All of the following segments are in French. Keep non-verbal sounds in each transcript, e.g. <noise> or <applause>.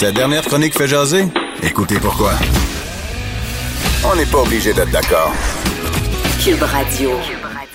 Cette dernière chronique fait jaser? Écoutez pourquoi. On n'est pas obligé d'être d'accord. Cube Radio.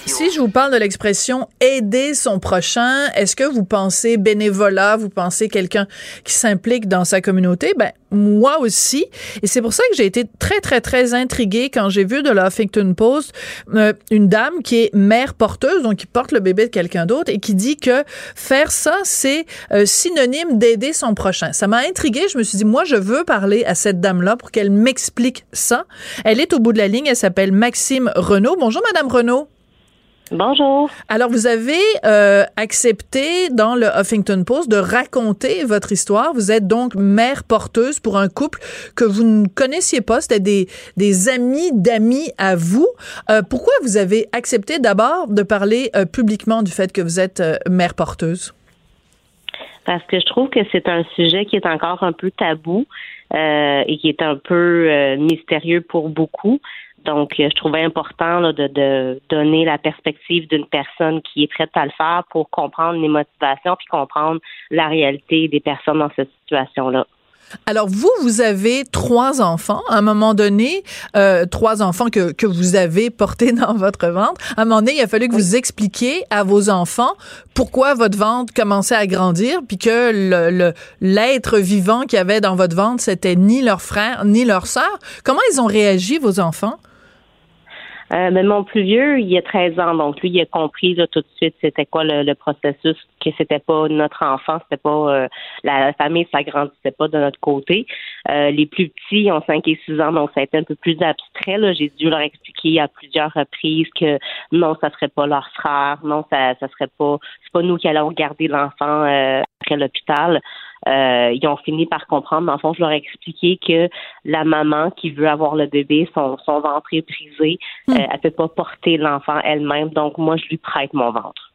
Si je vous parle de l'expression aider son prochain, est-ce que vous pensez bénévolat, vous pensez quelqu'un qui s'implique dans sa communauté? Ben, moi aussi. Et c'est pour ça que j'ai été très, très, très intriguée quand j'ai vu de la Huffington Post euh, une dame qui est mère porteuse, donc qui porte le bébé de quelqu'un d'autre et qui dit que faire ça, c'est euh, synonyme d'aider son prochain. Ça m'a intriguée. Je me suis dit, moi, je veux parler à cette dame-là pour qu'elle m'explique ça. Elle est au bout de la ligne. Elle s'appelle Maxime Renault. Bonjour, Madame Renault. Bonjour. Alors, vous avez euh, accepté dans le Huffington Post de raconter votre histoire. Vous êtes donc mère porteuse pour un couple que vous ne connaissiez pas. C'était des, des amis d'amis à vous. Euh, pourquoi vous avez accepté d'abord de parler euh, publiquement du fait que vous êtes mère porteuse? Parce que je trouve que c'est un sujet qui est encore un peu tabou et qui est un peu mystérieux pour beaucoup. Donc, euh, je trouvais important de, donner la perspective d'une personne qui est prête à le faire pour comprendre les motivations puis comprendre la réalité des personnes dans cette situation-là. Alors vous, vous avez trois enfants. À un moment donné, euh, trois enfants que, que vous avez portés <laughs> dans votre ventre. À un moment donné, il a fallu que vous expliquiez à vos enfants pourquoi votre ventre commençait à grandir, puis que le l'être vivant qu'il y avait dans votre ventre, c'était ni leur frère ni leur sœur. Comment ils ont réagi, vos enfants? Euh, mais mon plus vieux, il a 13 ans, donc lui, il a compris là, tout de suite c'était quoi le, processus, que c'était pas notre enfant, c'était pas euh, la, famille s'agrandissait pas de notre côté. Euh, les plus petits ont 5 et 6 ans, donc ça a été un peu plus abstrait. J'ai dû leur expliquer à plusieurs reprises que non, ça serait pas leur frère, non, ça, ça serait pas, c'est pas nous qui allons garder l'enfant après l'hôpital. Euh, ils ont fini par comprendre. Dans le fond, je leur ai expliqué que la maman qui veut avoir le bébé, son, son ventre est brisé, hmm. euh, elle peut pas porter l'enfant elle-même. Donc, moi, je lui prête mon ventre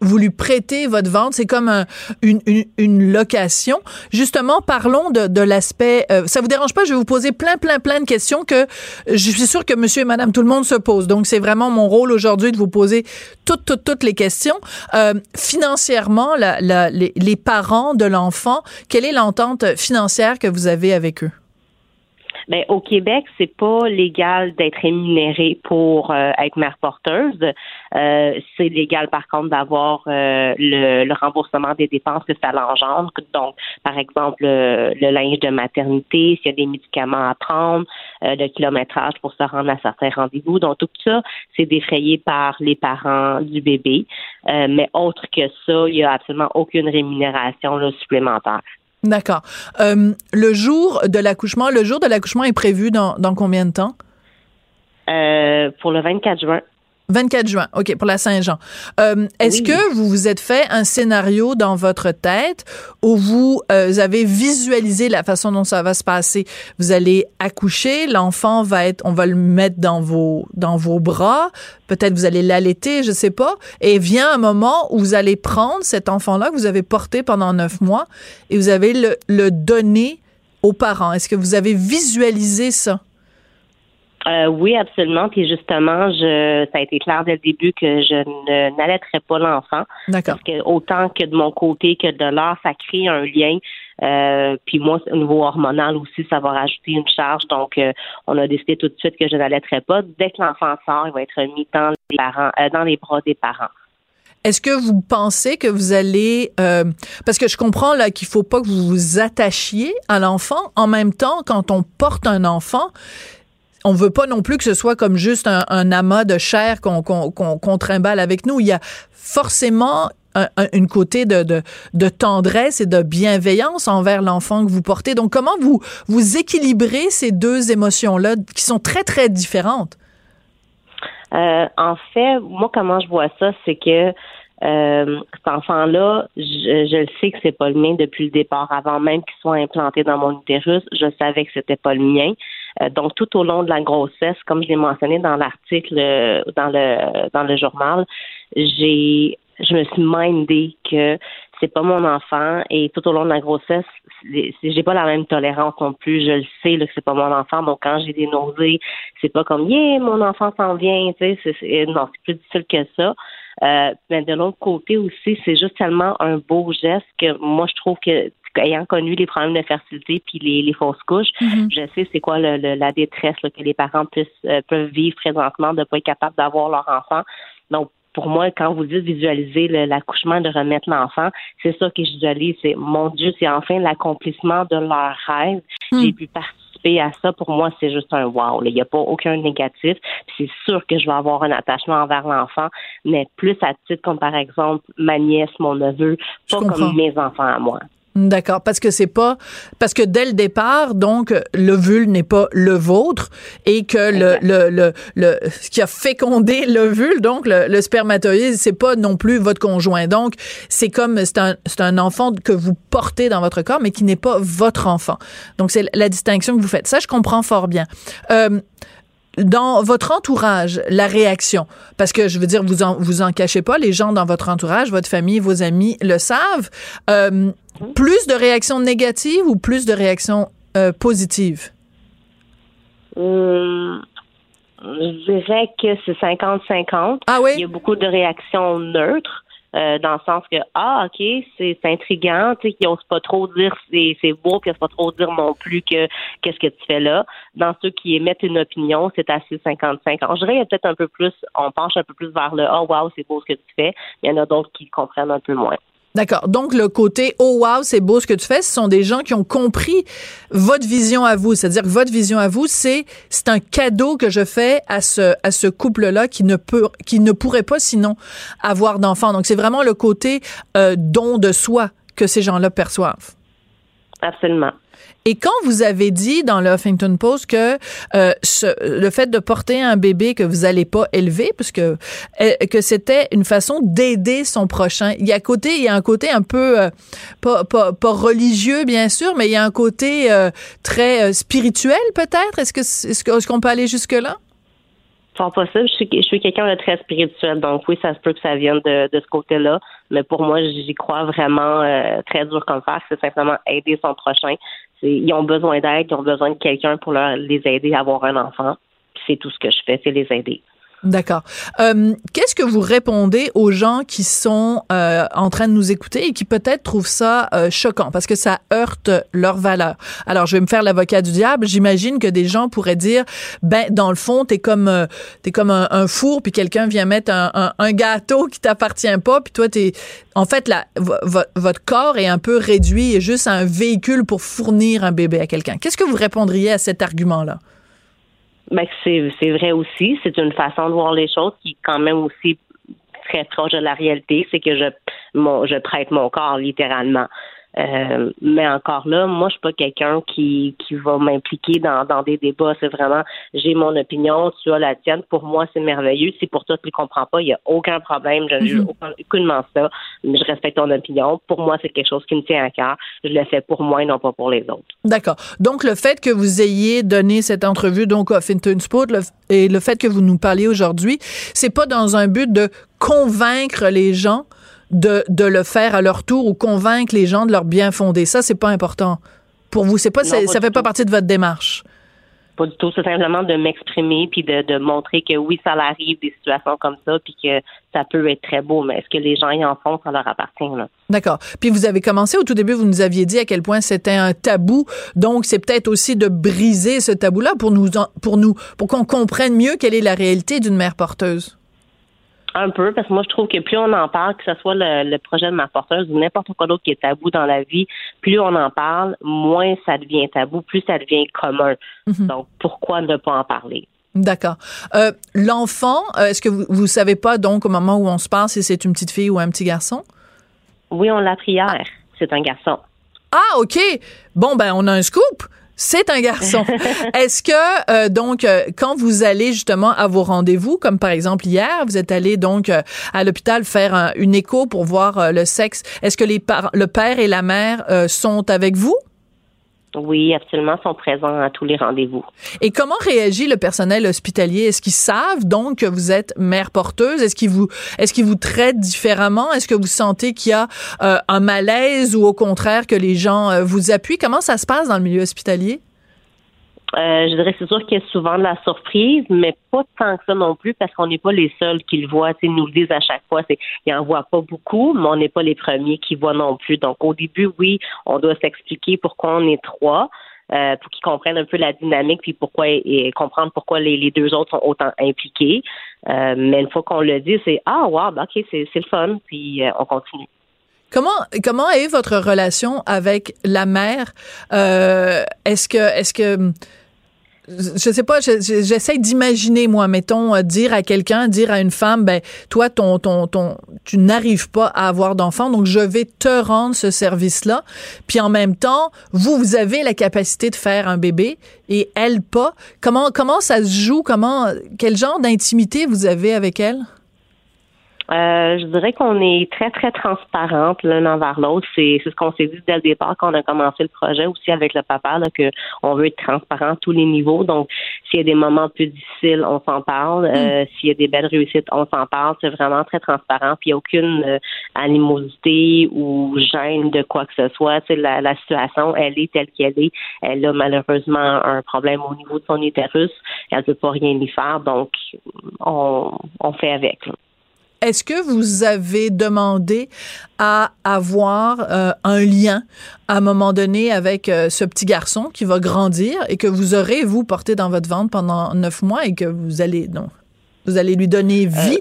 vous lui prêtez votre vente, c'est comme une, une, location. Justement, parlons de, de l'aspect. Euh, ça vous dérange pas? Je vais vous poser plein, plein, plein de questions que je suis sûre que Monsieur et Madame tout le monde se pose. Donc, c'est vraiment mon rôle aujourd'hui de vous poser toutes, toutes, toutes les questions. Euh, financièrement, la, la, les, les parents de l'enfant, quelle est l'entente financière que vous avez avec eux? Ben, au Québec, c'est pas légal d'être rémunéré pour euh, être mère porteuse. Euh, c'est légal, par contre, d'avoir euh, le, remboursement des dépenses que ça l'engendre. Donc, par exemple, le, linge de maternité, s'il y a des médicaments à prendre, le kilométrage pour se rendre à certains rendez-vous. Donc, tout ça, c'est défrayé par les parents du bébé. mais autre que ça, il n'y a absolument aucune rémunération supplémentaire. D'accord. Euh, le jour de l'accouchement, le jour de l'accouchement est prévu dans, dans combien de temps? Euh, pour le 24 juin. 24 juin, OK, pour la Saint-Jean. Euh, Est-ce que vous vous êtes fait un scénario dans votre tête où vous euh, avez visualisé la façon dont ça va se passer? Vous allez accoucher, l'enfant va être, on va le mettre dans vos, dans vos bras, peut-être vous allez l'allaiter, je sais pas, et vient un moment où vous allez prendre cet enfant-là que vous avez porté pendant neuf mois et vous avez le, le donner aux parents. Est-ce que vous avez visualisé ça? Euh, oui, absolument. Puis justement, je, ça a été clair dès le début que je n'allaiterais pas l'enfant. D'accord. Parce que autant que de mon côté que de leur, ça crée un lien. Euh, puis moi, au niveau hormonal aussi, ça va rajouter une charge. Donc, euh, on a décidé tout de suite que je n'allaiterais pas. Dès que l'enfant sort, il va être mis dans les parents, dans les bras des parents. Est-ce que vous pensez que vous allez parce que je comprends là qu'il faut pas que vous vous attachiez à l'enfant en même temps quand on porte un enfant on veut pas non plus que ce soit comme juste un, amas de chair qu'on trimballe avec nous. Il y a forcément un, une côté de, tendresse et de bienveillance envers l'enfant que vous portez. Donc, comment vous, vous équilibrez ces deux émotions-là qui sont très, très différentes? Euh, en fait, moi, comment je vois ça, c'est que euh, cet enfant-là, je, je, le sais que c'est pas le mien depuis le départ. Avant même qu'il soit implanté dans mon utérus, je savais que c'était pas le mien. Euh, donc, tout au long de la grossesse, comme je l'ai mentionné dans l'article, euh, dans le dans le journal, j'ai je me suis mindé que c'est pas mon enfant et tout au long de la grossesse, j'ai pas la même tolérance non plus. Je le sais là, que c'est pas mon enfant. Donc quand j'ai des nausées, c'est pas comme yeah mon enfant s'en vient. Tu sais, non, c'est plus difficile que ça. Euh, mais de l'autre côté aussi, c'est juste tellement un beau geste que moi je trouve que ayant connu les problèmes de fertilité puis les, les fausses couches, Mhm. je sais c'est quoi le, le- la détresse là, que les parents puissent, euh, peuvent vivre présentement de pas être capables d'avoir leur enfant. Donc, pour moi, quand vous dites visualiser l'accouchement, de remettre l'enfant, c'est ça que je visualise. C'est mon Dieu, c'est enfin l'accomplissement de leur rêve. Hmm. J'ai pu participer à ça. Pour moi, c'est juste un wow. là. Il n'y a pas aucun négatif. C'est sûr que je vais avoir un attachement envers l'enfant, mais plus à titre comme par exemple ma nièce, mon neveu, pas comme mes enfants à moi. D'accord, parce que c'est pas parce que dès le départ, donc l'ovule n'est pas le vôtre et que le, le le le ce qui a fécondé l'ovule, donc le, le spermatozoïde, c'est pas non plus votre conjoint. Donc c'est comme c'est un c'est un enfant que vous portez dans votre corps, mais qui n'est pas votre enfant. Donc c'est la distinction que vous faites. Ça, je comprends fort bien. Euh, dans votre entourage, la réaction, parce que je veux dire, vous en, vous en cachez pas, les gens dans votre entourage, votre famille, vos amis le savent. Euh, plus de réactions négatives ou plus de réactions euh, positives? Hum, je dirais que c'est 50-50. Ah Il y oui? a beaucoup de réactions neutres. euh, dans le sens que ah ok c'est intriguant tu sais qu'ils osent pas trop dire c'est c'est beau puis ils osent pas trop dire non plus que qu'est-ce que tu fais là dans ceux qui émettent une opinion c'est assez 55 je dirais il y a peut-être un peu plus on penche un peu plus vers le ah wow c'est beau ce que tu fais il y en a d'autres qui comprennent un peu moins D'accord. Donc, le côté « Oh, wow, c'est beau ce que tu fais », ce sont des gens qui ont compris votre vision à vous. C'est-à-dire que votre vision à vous, c'est c'est un cadeau que je fais à ce, à ce couple-là qui ne peut, qui ne pourrait pas sinon avoir d'enfants. Donc, c'est vraiment le côté euh, don de soi que ces gens-là perçoivent. absolument Et quand vous avez dit dans le Huffington Post que euh, ce, le fait de porter un bébé que vous allez pas élever, parce que euh, que c'était une façon d'aider son prochain, il y a côté, il y a un côté un peu euh, pas, pas, pas religieux bien sûr, mais il y a un côté euh, très euh, spirituel peut-être? Est-ce que est-ce que- est-ce qu'on peut aller jusque là? fort possible. Je suis, je suis quelqu'un de très spirituel, donc oui, ça se peut que ça vienne de, de ce côté-là. Mais pour moi, j'y crois vraiment euh, très dur comme faire. C'est simplement aider son prochain. Ils ont besoin d'aide, ils ont besoin de quelqu'un pour leur, les aider à avoir un enfant. C'est tout ce que je fais, c'est les aider. D'accord. Euh, Qu'est-ce que vous répondez aux gens qui sont euh, en train de nous écouter et qui peut-être trouvent ça euh, choquant? Parce que ça heurte leurs valeurs? Alors, je vais me faire l'avocat du diable. J'imagine que des gens pourraient dire, ben, dans le fond, t'es comme euh, t'es comme un, four, puis quelqu'un vient mettre un, gâteau qui t'appartient pas, puis toi, t'es en fait, la, vo- vo- votre corps est un peu réduit et juste un véhicule pour fournir un bébé à quelqu'un. Qu'est-ce que vous répondriez à cet argument-là? Ben, c'est vrai aussi. C'est une façon de voir les choses qui est quand même aussi très proche de la réalité. C'est que je, mon, je prête mon corps littéralement. Euh, mais encore là, moi, je suis pas quelqu'un qui, qui va m'impliquer dans, dans des débats. C'est vraiment, j'ai mon opinion, tu as la tienne. Pour moi, c'est merveilleux. Si pour toi, tu ne comprends pas, il n'y a aucun problème. Je ne juge Mhm. aucun- aucunement ça. Mais je respecte ton opinion. Pour moi, c'est quelque chose qui me tient à cœur. Je le fais pour moi et non pas pour les autres. D'accord. Donc, le fait que vous ayez donné cette entrevue donc à Huffington Sport le- et le fait que vous nous parliez aujourd'hui, c'est pas dans un but de convaincre les gens de, de le faire à leur tour ou convaincre les gens de leur bien fondé. Ça, c'est pas important. Pour vous, c'est pas, Non, c'est- pas ça fait pas partie de votre démarche. Pas du tout. C'est simplement de m'exprimer puis de, de montrer que oui, ça arrive des situations comme ça puis que ça peut être très beau. Mais est-ce que les gens y en font, ça leur appartient, là? D'accord. Puis vous avez commencé au tout début, vous nous aviez dit à quel point c'était un tabou. Donc c'est peut-être aussi de briser ce tabou-là pour nous, pour nous, pour qu'on comprenne mieux quelle est la réalité d'une mère porteuse. Un peu, parce que moi, je trouve que plus on en parle, que ce soit le, le projet de ma porteuse ou n'importe quoi d'autre qui est tabou dans la vie, plus on en parle, moins ça devient tabou, plus ça devient commun. Donc, pourquoi ne pas en parler? D'accord. Euh, L'enfant, euh, est-ce que vous, vous savez pas donc au moment où on se parle si c'est une petite fille ou un petit garçon? Oui, on l'a appris hier. C'est un garçon. Ah, OK. Bon, ben, on a un scoop. C'est un garçon. <laughs> Est-ce que, euh, donc, euh, quand vous allez justement à vos rendez-vous, comme par exemple hier, vous êtes allé donc euh, à l'hôpital faire un- une écho pour voir euh, le sexe, est-ce que les par- le père et la mère euh, sont avec vous? Oui, absolument, sont présents à tous les rendez-vous. Et comment réagit le personnel hospitalier? Est-ce qu'ils savent donc que vous êtes mère porteuse? Est-ce qu'ils vous, est-ce qu'ils vous traitent différemment? Est-ce que vous sentez qu'il y a euh, un malaise ou au contraire que les gens euh, vous appuient? Comment ça se passe dans le milieu hospitalier? Euh, je dirais c'est sûr qu'il y a souvent de la surprise, mais pas tant que ça non plus parce qu'on n'est pas les seuls qui le voient. Ils nous le disent à chaque fois. C'est, ils en voient pas beaucoup, mais on n'est pas les premiers qui voient non plus. Donc au début, oui, on doit s'expliquer pourquoi on est trois. Euh, pour qu'ils comprennent un peu la dynamique puis pourquoi et comprendre pourquoi les, deux autres sont autant impliqués. Euh, mais une fois qu'on le dit, c'est ah wow, ben, ok, c'est, c'est le fun, puis on continue. Comment comment est votre relation avec la mère? Euh, Est-ce que est-ce que je sais pas, j'essaie d'imaginer moi, mettons, euh, dire à quelqu'un, dire à une femme, ben toi, ton ton ton, tu n'arrives pas à avoir d'enfant, donc je vais te rendre ce service-là. Puis en même temps, vous, vous avez la capacité de faire un bébé et elle pas. Comment comment ça se joue? Comment quel genre d'intimité vous avez avec elle? Euh, je dirais qu'on est très, très transparente l'un envers l'autre. C'est, ce qu'on s'est dit dès le départ quand on a commencé le projet aussi avec le papa, là, que on veut être transparent à tous les niveaux. Donc, s'il y a des moments plus difficiles, on s'en parle. Euh, mm. s'il y a des belles réussites, on s'en parle. C'est vraiment très transparent. Puis il n'y a aucune euh, animosité ou gêne de quoi que ce soit. Tu la, la situation, elle est telle qu'elle est. Elle a malheureusement un problème au niveau de son utérus. Elle ne peut pas rien y faire. Donc, on, on fait avec. Est-ce que vous avez demandé à avoir euh, un lien à un moment donné avec euh, ce petit garçon qui va grandir et que vous aurez vous porté dans votre ventre pendant neuf mois et que vous allez non vous allez lui donner euh, vie?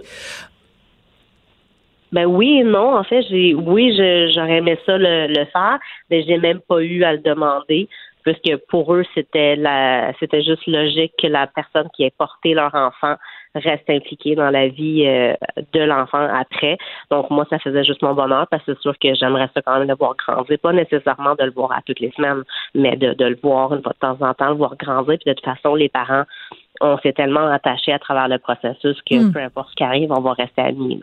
ben oui et non. En fait, j'ai oui, j'aurais aimé ça le, le faire, mais j'ai même pas eu à le demander puisque pour eux, c'était la c'était juste logique que la personne qui ait porté leur enfant reste impliquée dans la vie euh, de l'enfant après. Donc moi, ça faisait juste mon bonheur parce que c'est sûr que j'aimerais ça quand même le voir grandir, pas nécessairement de le voir à toutes les semaines, mais de, le voir une fois de temps en temps, le voir grandir. Puis de toute façon, les parents, on s'est tellement attachés à travers le processus que hmm. peu importe ce qui arrive, on va rester amis.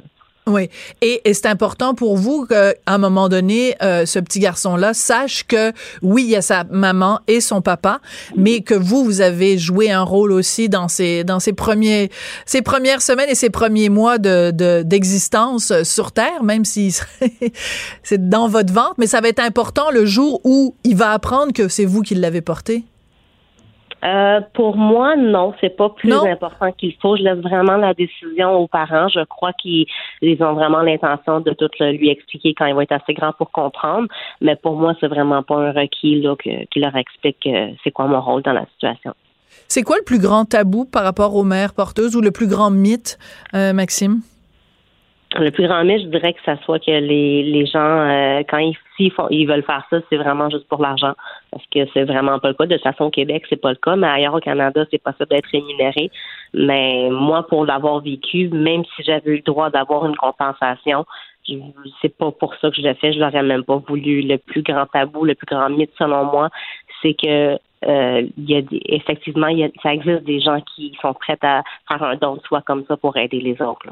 Oui, et, c'est important pour vous qu'à un moment donné, euh, ce petit garçon-là sache que oui, il y a sa maman et son papa, mais que vous, vous avez joué un rôle aussi dans ces dans ces premiers ces premières semaines et ces premiers mois de d'existence sur Terre, même si <laughs> c'est dans votre ventre, mais ça va être important le jour où il va apprendre que c'est vous qui l'avez porté. Euh, pour moi, non, c'est pas plus important qu'il faut. Je laisse vraiment la décision aux parents. Je crois qu'ils ont vraiment l'intention de tout lui expliquer quand il va être assez grand pour comprendre. Mais pour moi, c'est vraiment pas un requis là, qui leur explique c'est quoi mon rôle dans la situation. C'est quoi le plus grand tabou par rapport aux mères porteuses ou le plus grand mythe, euh, Maxime? Le plus grand mythe, je dirais que ça soit que les, les gens, euh, quand ils, font, ils veulent faire ça, c'est vraiment juste pour l'argent. Parce que c'est vraiment pas le cas. De toute façon, au Québec, c'est pas le cas, mais ailleurs au Canada, c'est possible d'être rémunéré. Mais moi, pour l'avoir vécu, même si j'avais eu le droit d'avoir une compensation, c'est pas pour ça que je l'ai fait. Je l'aurais même pas voulu. Le plus grand tabou, le plus grand mythe, selon moi, c'est que euh, y a effectivement, il y a, ça existe des gens qui sont prêts à faire un don de soi comme ça pour aider les autres.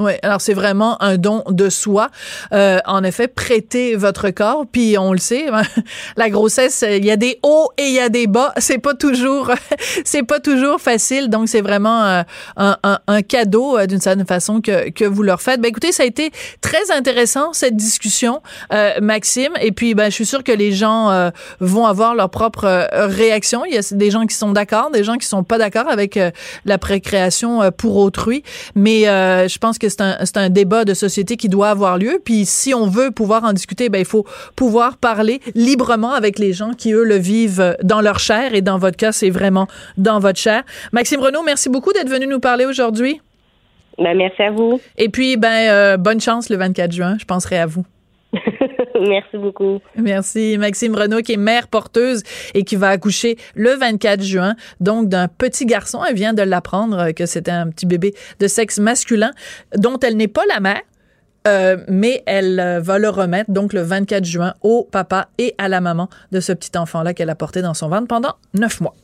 Oui, alors c'est vraiment un don de soi. Euh, en effet, prêter votre corps, puis on le sait, <laughs> la grossesse, il y a des hauts et il y a des bas. <laughs> C'est pas toujours, <laughs> c'est pas toujours facile. Donc c'est vraiment euh, un, cadeau euh, d'une certaine façon que, que vous leur faites. Ben écoutez, ça a été très intéressant cette discussion, euh, Maxime. Et puis ben je suis sûre que les gens vont avoir leur propre réaction. Il y a des gens qui sont d'accord, des gens qui sont pas d'accord avec la précréation pour autrui. Mais je pense que c'est un, un, débat de société qui doit avoir lieu. Puis si on veut pouvoir en discuter, ben il faut pouvoir parler librement avec les gens qui eux le vivent dans leur chair. Et dans votre cas, c'est vraiment dans votre chair. Maxime Renaud, merci beaucoup d'être venu nous parler aujourd'hui. Ben, merci à vous. Et puis, ben, euh, bonne chance le 24 juin. Je penserai à vous. Merci beaucoup. Merci. Maxime Renaud, qui est mère porteuse et qui va accoucher le 24 juin, donc d'un petit garçon. Elle vient de l'apprendre que c'était un petit bébé de sexe masculin dont elle n'est pas la mère. Euh, mais elle euh, va le remettre donc le 24 juin au papa et à la maman de ce petit enfant-là qu'elle a porté dans son ventre pendant neuf mois.